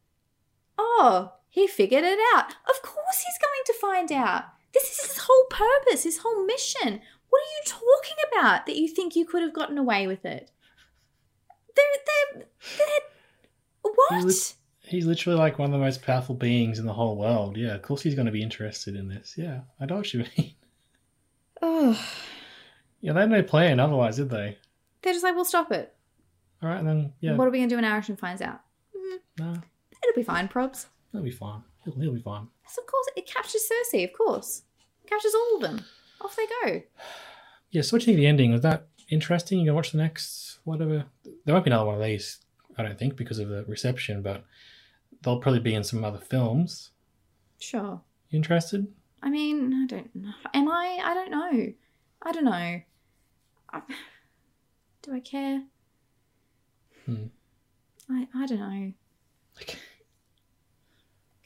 oh, he figured it out. Of course he's going to find out. This is his whole purpose, his whole mission. What are you talking about that you think you could have gotten away with it? They're, they're, they're, what? He's, he's literally like one of the most powerful beings in the whole world. Yeah, of course he's going to be interested in this. Yeah, I know what you mean. Oh, Yeah, they had no plan otherwise, did they? they're just like, we'll stop it. All right, and then. Yeah, What are we going to do when Arishem finds out? no, It'll be fine, probs. He'll be fine. He'll, he'll be fine. So of course, it captures Sersi, of course. It captures all of them. Off they go. Yeah, switching the ending was that interesting? You gonna watch the next whatever? There won't be another one of these, I don't think, because of the reception. But they'll probably be in some other films. Sure. You interested? I mean, I don't know. Am I? I don't know. I don't know. I, do I care? Hmm. I I don't know.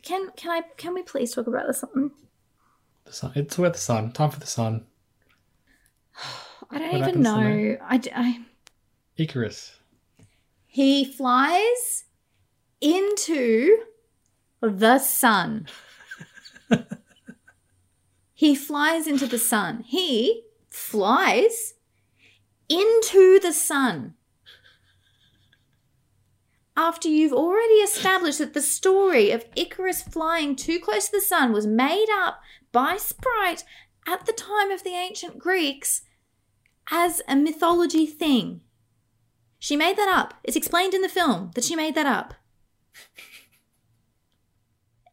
Can can I can we please talk about the sun? The sun. It's about the sun. Time for the sun. I don't What even know. I, know. I, d- I- Icarus. he flies into the sun. he flies into the sun. He flies into the sun. After you've already established that the story of Icarus flying too close to the sun was made up by Sprite at the time of the ancient Greeks as a mythology thing. She made that up. It's explained in the film that she made that up.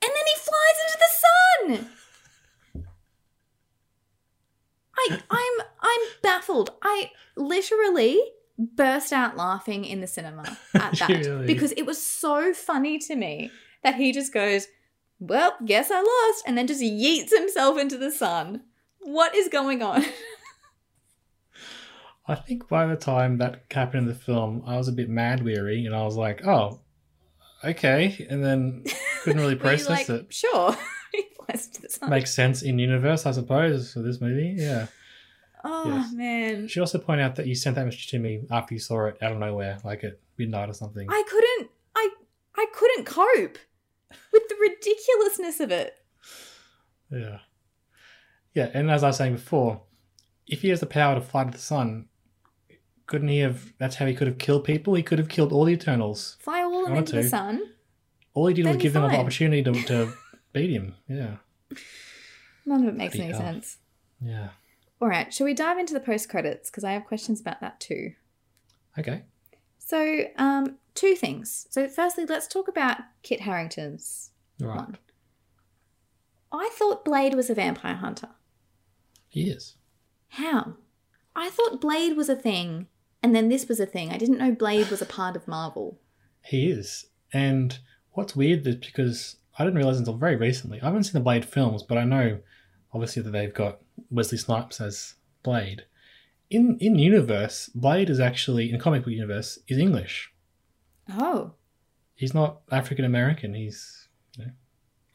And then he flies into the sun. I I'm I'm baffled. I literally burst out laughing in the cinema at that Really? because it was so funny to me that he just goes, "Well, guess I lost," and then just yeets himself into the sun. What is going on? I think by the time that happened in the film, I was a bit mad weary, and I was like, "Oh, okay," and then couldn't really process like, it. Sure. he flies into the sun. Makes sense in universe, I suppose, for this movie. Yeah. Oh yes. man. She also pointed out that you sent that message to me after you saw it out of nowhere, like at midnight or something. I couldn't I I couldn't cope with the ridiculousness of it. Yeah. Yeah, and as I was saying before, if he has the power to fly to the sun, couldn't he have? That's how he could have killed people. He could have killed all the Eternals. Fly all of them into want the sun. All he did was give them an opportunity to, to beat him. Yeah. None of it makes Bloody any hell. sense. Yeah. All right, shall we dive into the post credits? Because I have questions about that too. Okay. So, um, two things. So, firstly, let's talk about Kit Harington's Right. one. I thought Blade was a vampire hunter. He is. How? I thought Blade was a thing, and then this was a thing. I didn't know Blade was a part of Marvel. He is. And what's weird is because I didn't realize until very recently. I haven't seen the Blade films, but I know obviously that they've got Wesley Snipes as Blade. In in universe, Blade is actually in comic book universe is English. Oh, He's not African American. He's you know,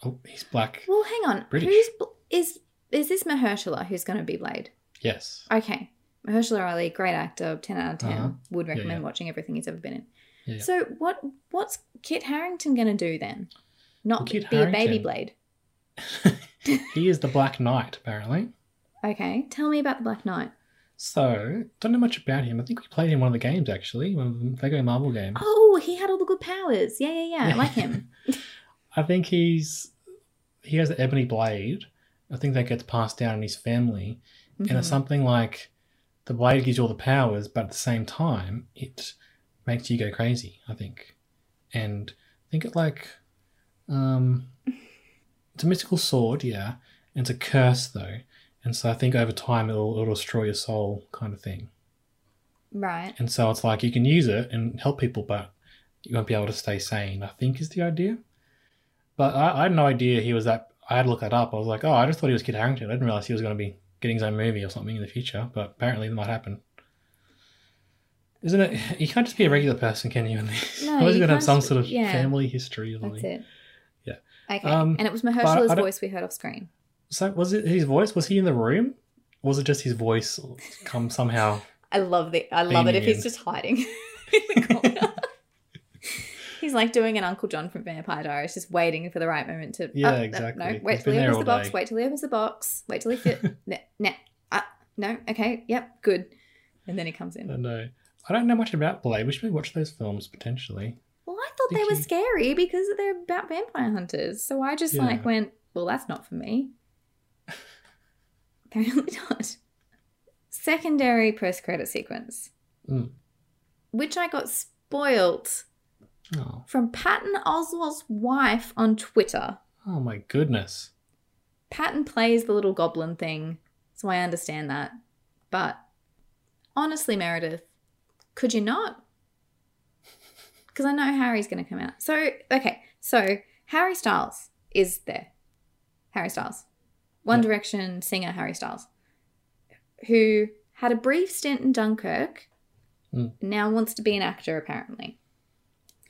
oh, he's black. well, hang on. British. Who's is is this Mahershala who's going to be Blade? Yes. Okay, Mahershala Ali, great actor, ten out of 10 Uh-huh. Would recommend yeah. watching everything he's ever been in. Yeah, yeah. So what what's Kit Harington gonna do then? Not Well, be a baby blade. he is the Black Knight, apparently. Okay, tell me about the Black Knight. So, don't know much about him. I think we played in one of the games, actually, one of the Lego Marvel games. Oh, he had all the good powers. Yeah, yeah, yeah. I like him. I think he's he has the ebony blade. I think that gets passed down in his family, and Mhm. it's something like the blade gives you all the powers, but at the same time, it makes you go crazy. I think, and I think it like um, it's a mystical sword, yeah, and it's a curse though, and so I think over time it'll it'll destroy your soul, kind of thing. Right. And so it's like you can use it and help people, but you won't be able to stay sane, I think is the idea. But I, I had no idea he was that. I had to look that up. I was like, oh, I just thought he was Kit Harington. I didn't realize he was going to be getting his own movie or something in the future, but apparently that might happen. Isn't it? You can't just be a regular person, can you? No, Always got to have some sort of yeah. family history or That's it. Yeah. Okay. Um, and it was Mahershala's voice we heard off screen. So was it his voice? Was he in the room? Or was it just his voice come somehow? I love the I love it if Beaming he's just hiding in the corner. he's like doing an Uncle John from Vampire Diaries, just waiting for the right moment to. Yeah, oh, no, exactly. No, He's wait till he opens the box. day. Wait till he opens the box. Wait till he fit. no, no, uh, no. Okay. Yep. Good. And then he comes I in. don't know. I don't know much about Blade. We should watch those films potentially. Well, I thought they Think were scary because they're about vampire hunters. So I just Yeah. like went, well, that's not for me. Apparently not. Secondary post credit sequence, Mm. which I got spoilt Oh, from Patton Oswalt's wife on Twitter. oh my goodness. Patton plays the little goblin thing, so I understand that. But honestly, Meredith, could you not? Because I know Harry's going to come out. So, okay, so Harry Styles is there. Harry Styles. One Yeah. Direction singer Harry Styles, who had a brief stint in Dunkirk, Mm. now wants to be an actor, apparently.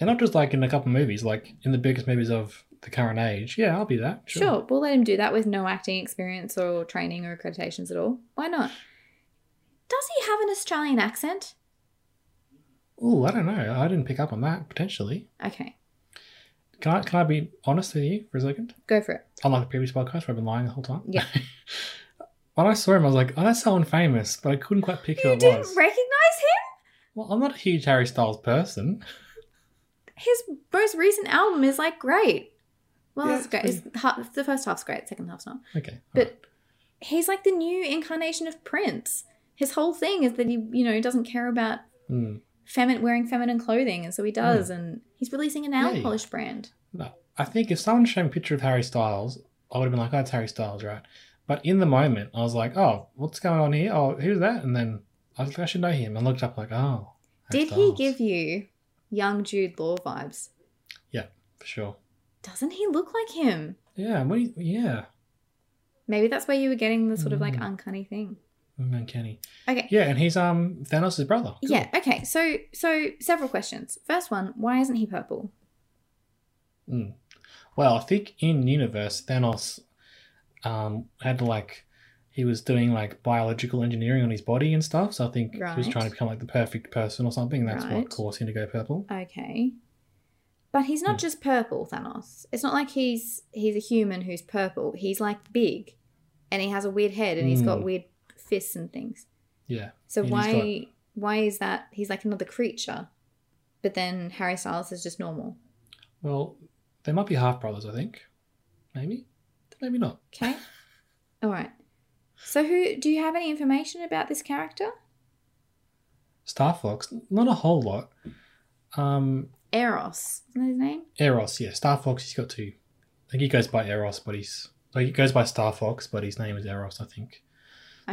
And not just like in a couple movies, like in the biggest movies of the current age. Yeah, I'll be that. Sure. Sure. we'll let him do that with no acting experience or training or accreditations at all. Why not? Does he have an Australian accent? Oh, I don't know. I didn't pick up on that potentially. Okay, Can I can I be honest with you for a second? go for it. Unlike the previous podcast where I've been lying the whole time. Yeah. when I saw him, I was like, oh, that's someone famous, but I couldn't quite pick who You it didn't was. recognize him? well, I'm not a huge Harry Styles person. His most recent album is like great. Well, Yeah, it's great. it's It's, the first half's great, second half's not. Okay. But he's like the new incarnation of Prince. His whole thing is that he, you know, doesn't care about Mm. Feminine wearing feminine clothing, and so he does. And he's releasing a nail Hmm. Yeah, polish brand. No, I think if someone showed me a picture of Harry Styles, I would have been like, oh, it's Harry Styles, right? But in the moment, I was like, oh, what's going on here? Oh, who's that? And then I was like, I should know him. And looked up like, oh. Harry Did he give you young Jude Law vibes? Yeah, for sure. Doesn't he look like him? Yeah, what you, yeah. Maybe that's where you were getting the sort of like Mm. uncanny thing. Uncanny. Okay. Yeah, and he's um Thanos' brother. Cool. Yeah. Okay. So so several questions. First one: Why isn't he purple? Mm. Well, I think in universe, Thanos um had like he was doing like biological engineering on his body and stuff. So I think he was trying to become like the perfect person or something. That's Right. what caused him to go purple. Okay. But he's not Hmm. just purple, Thanos. It's not like he's he's a human who's purple. He's like big, and he has a weird head, and he's got Mm. weird fists and things. Yeah. So And he's why why is that? He's like another creature, but then Harry Styles is just normal. Well, they might be half brothers, I think. Maybe. Maybe not. Okay. All right. So who do you have any information about this character? Star Fox, not a whole lot. Um, Eros, isn't that his name? Eros, yeah. Star Fox, he's got two. I think he goes by Eros, but he's like he goes by Star Fox, but his name is Eros, I think.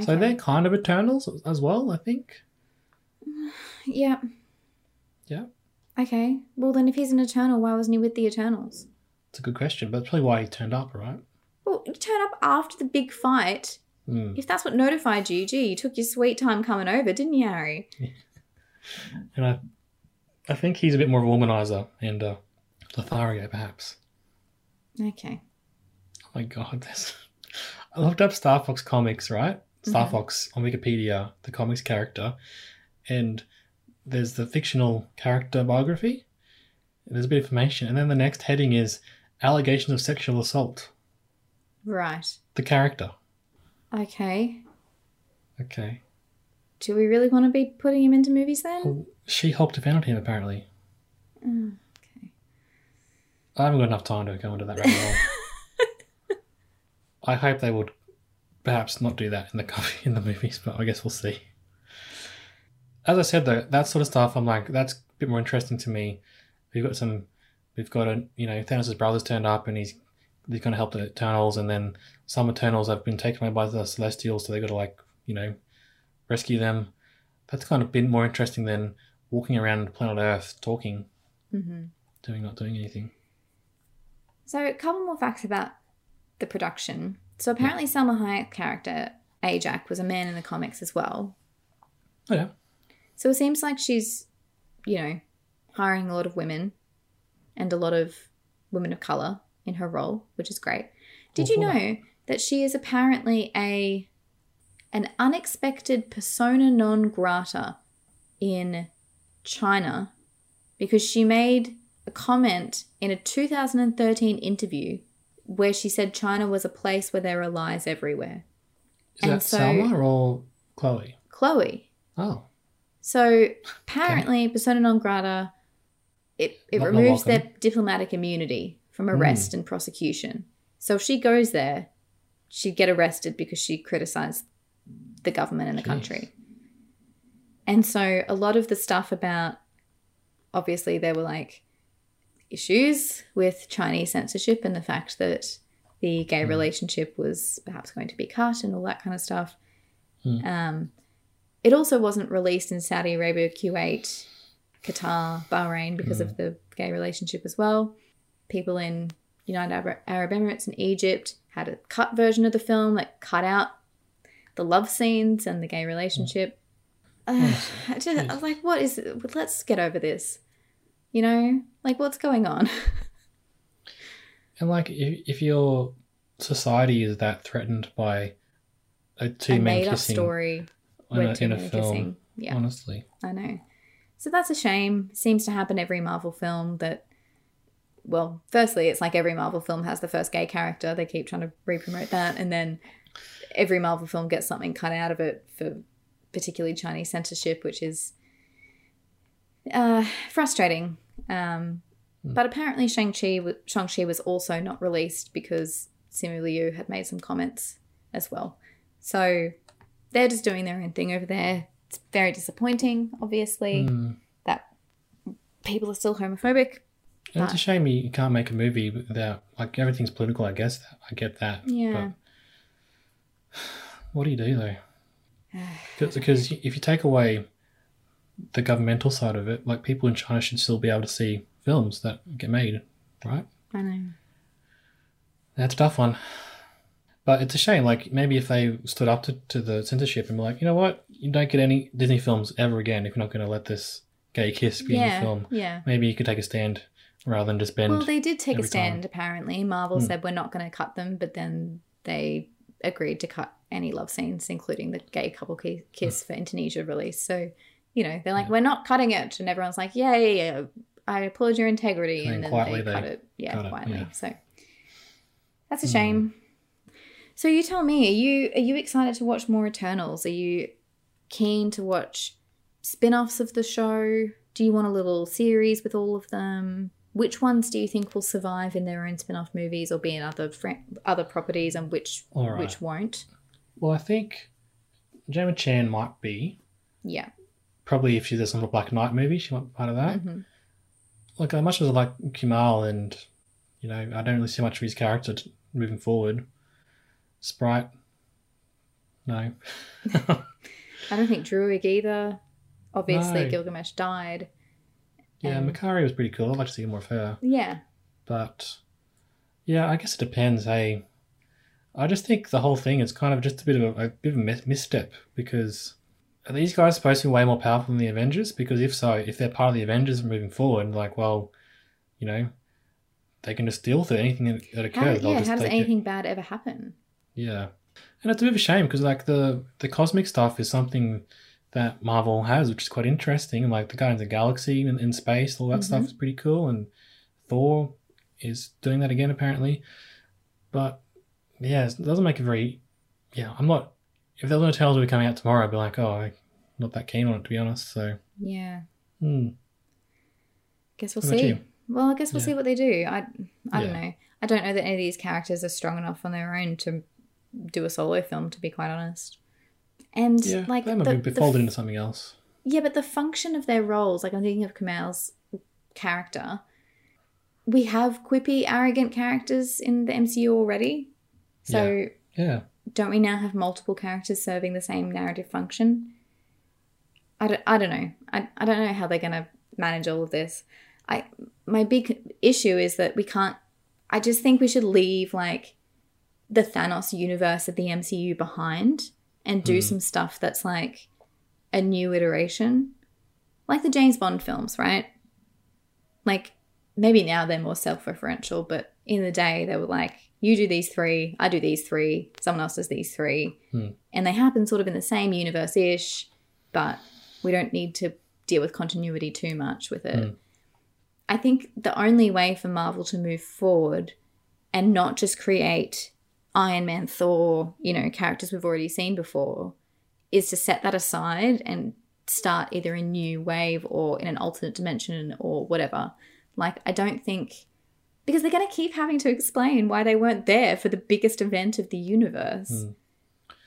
So they're kind of Eternals as well, I think. Yeah. Yeah, Okay. Well, then, if he's an Eternal, why wasn't he with the Eternals? it's a good question, but that's probably why he turned up, right? Well, you turn up after the big fight. Hmm. If that's what notified you, gee, you took your sweet time coming over, didn't you, Harry? And I, I think he's a bit more of a womanizer and uh, Lothario, perhaps. Okay. Oh my god, this. I looked up Star Fox comics, right? Star Mhm. Fox on Wikipedia, the comics character, and there's the fictional character biography. There's a bit of information, and then the next heading is allegations of sexual assault. Right. The character. Okay. Okay. Do we really want to be putting him into movies then? Well, she helped found him apparently. Mm, okay. I haven't got enough time to go into that rabbit hole. I hope they would perhaps not do that in the co- in the movies, but I guess we'll see. As I said though, that sort of stuff, I'm like, that's a bit more interesting to me. We've got some, we've got a, you know, Thanos' brothers turned up and he's he's going to help the Eternals, and then some Eternals have been taken away by the Celestials, so they got to like, you know, rescue them. That's kind of been more interesting than walking around planet Earth talking, hmm doing not doing anything. So, a couple more facts about the production. So, apparently, Salma Hayek character Ajak was a man in the comics as well. Oh yeah. So it seems like she's, you know, hiring a lot of women and a lot of women of color in her role, which is great. Did you know that she is apparently a an unexpected persona non grata in China because she made a comment in a 2013 interview where she said China was a place where there are lies everywhere. Is And that so- Salma or Chloe? Chloe, Oh, So apparently, persona non grata, it, it Not- removes their diplomatic immunity from Hmm. arrest and prosecution. So if she goes there, she'd get arrested because she criticized the government and the Jeez. country. And so a lot of the stuff about, obviously, there were like issues with Chinese censorship and the fact that the gay Hmm. relationship was perhaps going to be cut and all that kind of stuff. Hmm. Um, it also wasn't released in Saudi Arabia, Kuwait, Qatar, Bahrain because of the gay relationship as well. People in United Arab- Arab Emirates and Egypt had a cut version of the film that cut out the love scenes and the gay relationship. Uh, I, just, I was like, what is it? Let's get over this. You know, like what's going on? and like if, if your society is that threatened by a two a men kissing story in a, in a film, kissing. Yeah. honestly, I know. So that's a shame. Seems to happen every Marvel film that well, firstly, it's like every Marvel film has the first gay character. They keep trying to re-promote that and then every Marvel film gets something cut out of it for particularly Chinese censorship, which is uh, frustrating. Um, But apparently, Shang-Chi, Shang-Chi was also not released because Simu Liu had made some comments as well. So they're just doing their own thing over there. It's very disappointing, obviously, Hmm. that people are still homophobic. And it's a shame you, can't make a movie without like everything's political. I guess I get that. Yeah. But what do you do though? Because if you take away the governmental side of it, like people in China should still be able to see films that get made, right? I know. That's a tough one. But it's a shame. Like maybe if they stood up to, to the censorship and were like, you know what, you don't get any Disney films ever again if you're not going to let this gay kiss be in Yeah, the film. yeah. Maybe you could take a stand rather than just bend. Well, they did take a every stand, time. apparently. Marvel Hmm. said we're not going to cut them, but then they agreed to cut any love scenes, including the gay couple ki- kiss Hmm. for Indonesia release. So, you know, they're like, we're not cutting it. And everyone's like, yay, I applaud your integrity. And And, then quietly they cut they it. Yeah, cut it, quietly. yeah. Hmm. So that's a shame. So you tell me, are you are you excited to watch more Eternals? Are you keen to watch spin-offs of the show? Do you want a little series with all of them? Which ones do you think will survive in their own spin-off movies or be in other fr- other properties, and which right. which won't? Well, I think Gemma Chan might be. Yeah. Probably if she does some Black Knight movie, she might be part of that. Mhm. Like, as much as I like Kumail and, you know, I don't really see much of his character t- moving forward. Sprite, no. I don't think Druig either. Obviously, No. Gilgamesh died. yeah, Um, Makkari was pretty cool. I'd like to see more of her. Yeah. But, yeah, I guess it depends. Hey, I just think the whole thing is kind of just a bit of a, a bit of a misstep because are these guys supposed to be way more powerful than the Avengers? Because if so, if they're part of the Avengers moving forward, like, well, you know, they can just deal with anything that, that How, occurs. They'll yeah. How does take it. anything bad ever happen? Yeah. And it's a bit of a shame because like the the cosmic stuff is something that Marvel has, which is quite interesting. And like the Guardians of the Galaxy in, in space, all that stuff mm-hmm. is pretty cool. And Thor is doing that again apparently. But yeah, it doesn't make it very. Yeah, I'm not. If there was no Tales were coming out tomorrow, I'd be like, oh, I'm not that keen on it to be honest. So Yeah. hmm. Guess we'll What see. Well, I guess we'll Yeah. see what they do. I I don't Yeah. know. I don't know that any of these characters are strong enough on their own to do a solo film. To be quite honest, and yeah, like they might the, be the folded into something else. Yeah, but the function of their roles, like I'm thinking of Kumail's character, we have quippy, arrogant characters in the MCU already. So Yeah, don't we now have multiple characters serving the same narrative function? I don't, I don't know. I, I don't know how they're going to manage all of this. I my big issue is that we can't I just think we should leave like the Thanos universe of the MCU behind and do hmm. some stuff that's like a new iteration. Like the James Bond films, right? Like maybe now they're more self-referential, but in the day they were like you do these three, I do these three, someone else does these three. Hmm. And they happen sort of in the same universe ish, but we don't need to deal with continuity too much with it. Hmm. I think the only way for Marvel to move forward and not just create Iron Man, Thor, you know, characters we've already seen before, is to set that aside and start either a new wave or in an alternate dimension or whatever. Like, I don't think. Because they're going to keep having to explain why they weren't there for the biggest event of the universe. Hmm.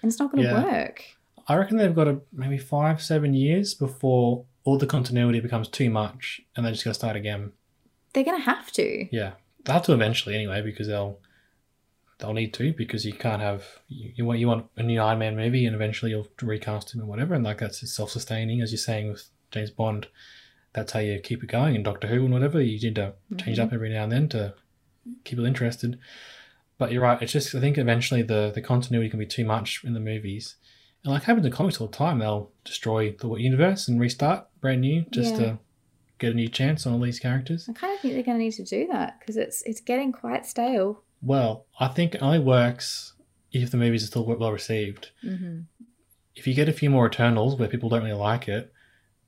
And it's not going to Yeah. work. I reckon they've got a, maybe five, seven years before all the continuity becomes too much, and they're just going to start again. They're going to have to. Yeah, they have to eventually anyway because they'll they'll need to because you can't have you, you want you want a new Iron Man movie and eventually you'll recast him and whatever, and like that's self sustaining as you're saying with James Bond. That's how you keep it going. And Doctor Who and whatever, you need to change up every now and then to keep people interested. But you're right. It's just I think eventually the the continuity can be too much in the movies, and like happens in comics all the time. They'll destroy the universe and restart brand new just Yeah. to get a new chance on all these characters. I kind of think they're going to need to do that because it's it's getting quite stale. Well, I think it only works if the movies are still well received. Mm-hmm. If you get a few more Eternals where people don't really like it,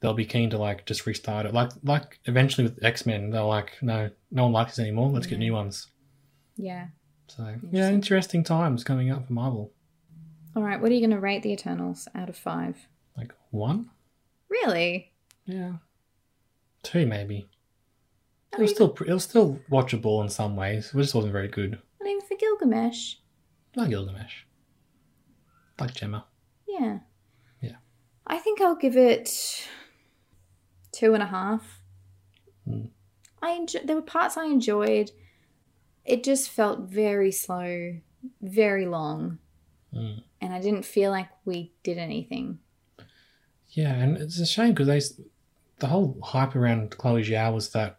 they'll be keen to like just restart it. Like like eventually with X Men, they're like, no, no one likes this anymore. Let's get new ones. Yeah. So yeah, interesting times coming up for Marvel. All right. What are you going to rate the Eternals out of five? Like one, Really? yeah, two maybe. It was still it was still watchable in some ways. It just wasn't very good. Not even for Gilgamesh. Like Gilgamesh, like Gemma. Yeah. Yeah. I think I'll give it two and a half. Hmm. I enjo- there were parts I enjoyed. It just felt very slow, very long, Hmm. and I didn't feel like we did anything. Yeah, and it's a shame because they, the whole hype around Chloe Zhao was that,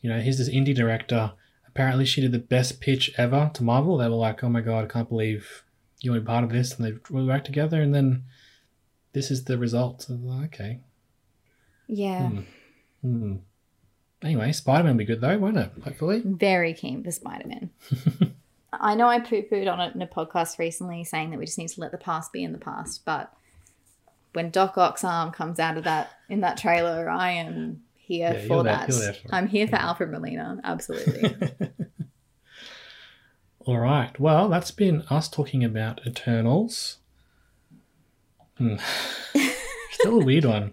you know, here's this indie director. Apparently, she did the best pitch ever to Marvel. They were like, "Oh my god, I can't believe you be part of this," and they worked together. And then this is the result. So, okay. Yeah. Hmm. Anyway, Spider Man will be good though, won't it? Hopefully. Very keen for Spider Man. I know I poo pooed on it in a podcast recently saying that we just need to let the past be in the past, but when Doc Ock's arm comes out of that in that trailer, I am here Yeah, for that. there for. I'm here for Alfred Molina, absolutely. All right. Well, that's been us talking about Eternals. Hmm. Still a weird one.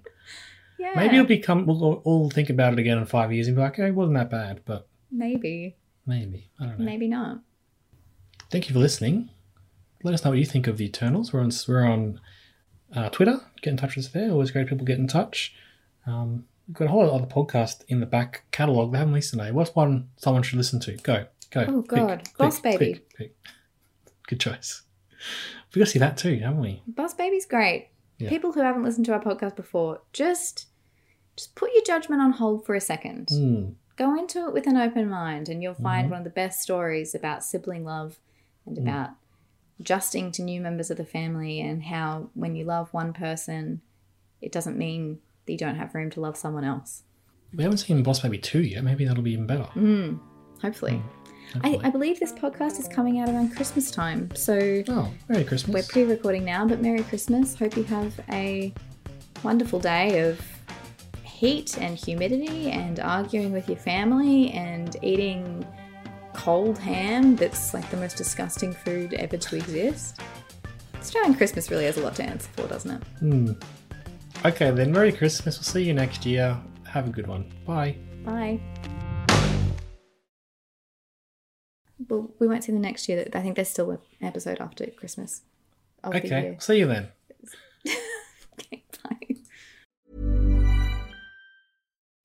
Yeah. Maybe it'll become. We'll all- think about it again in five years and be like, "Hey, it wasn't that bad," but maybe. maybe I don't know. Maybe not. Thank you for listening. Let us know what you think of the Eternals. We're on we're on uh, Twitter. Get in touch with us there. Always great people get in touch. Um, we've got a whole lot of other podcasts in the back catalogue. They haven't listened today. What's one someone should listen to? Go, go. Oh, God. Boss Baby. Good choice. We've got to see that too, haven't we? Boss Baby's great. Yeah. People who haven't listened to our podcast before, just just put your judgment on hold for a second. Hmm. go into it with an open mind and you'll find Mm-hmm. one of the best stories about sibling love and Mm. about adjusting to new members of the family and how when you love one person it doesn't mean that you don't have room to love someone else We haven't seen Boss Baby two yet. Maybe that'll be even better. Mm. hopefully I. I believe this podcast is coming out around Christmas time. So oh, Merry Christmas. we're pre recording now, but Merry Christmas. Hope you have a wonderful day of heat and humidity and arguing with your family and eating cold ham that's like the most disgusting food ever to exist. Australian Christmas really has a lot to answer for, doesn't it? Hmm. Okay, then Merry Christmas. We'll see you next year. Have a good one. Bye. Bye. Well, we won't see them next year. I think there's still an episode after Christmas. Okay, see you then.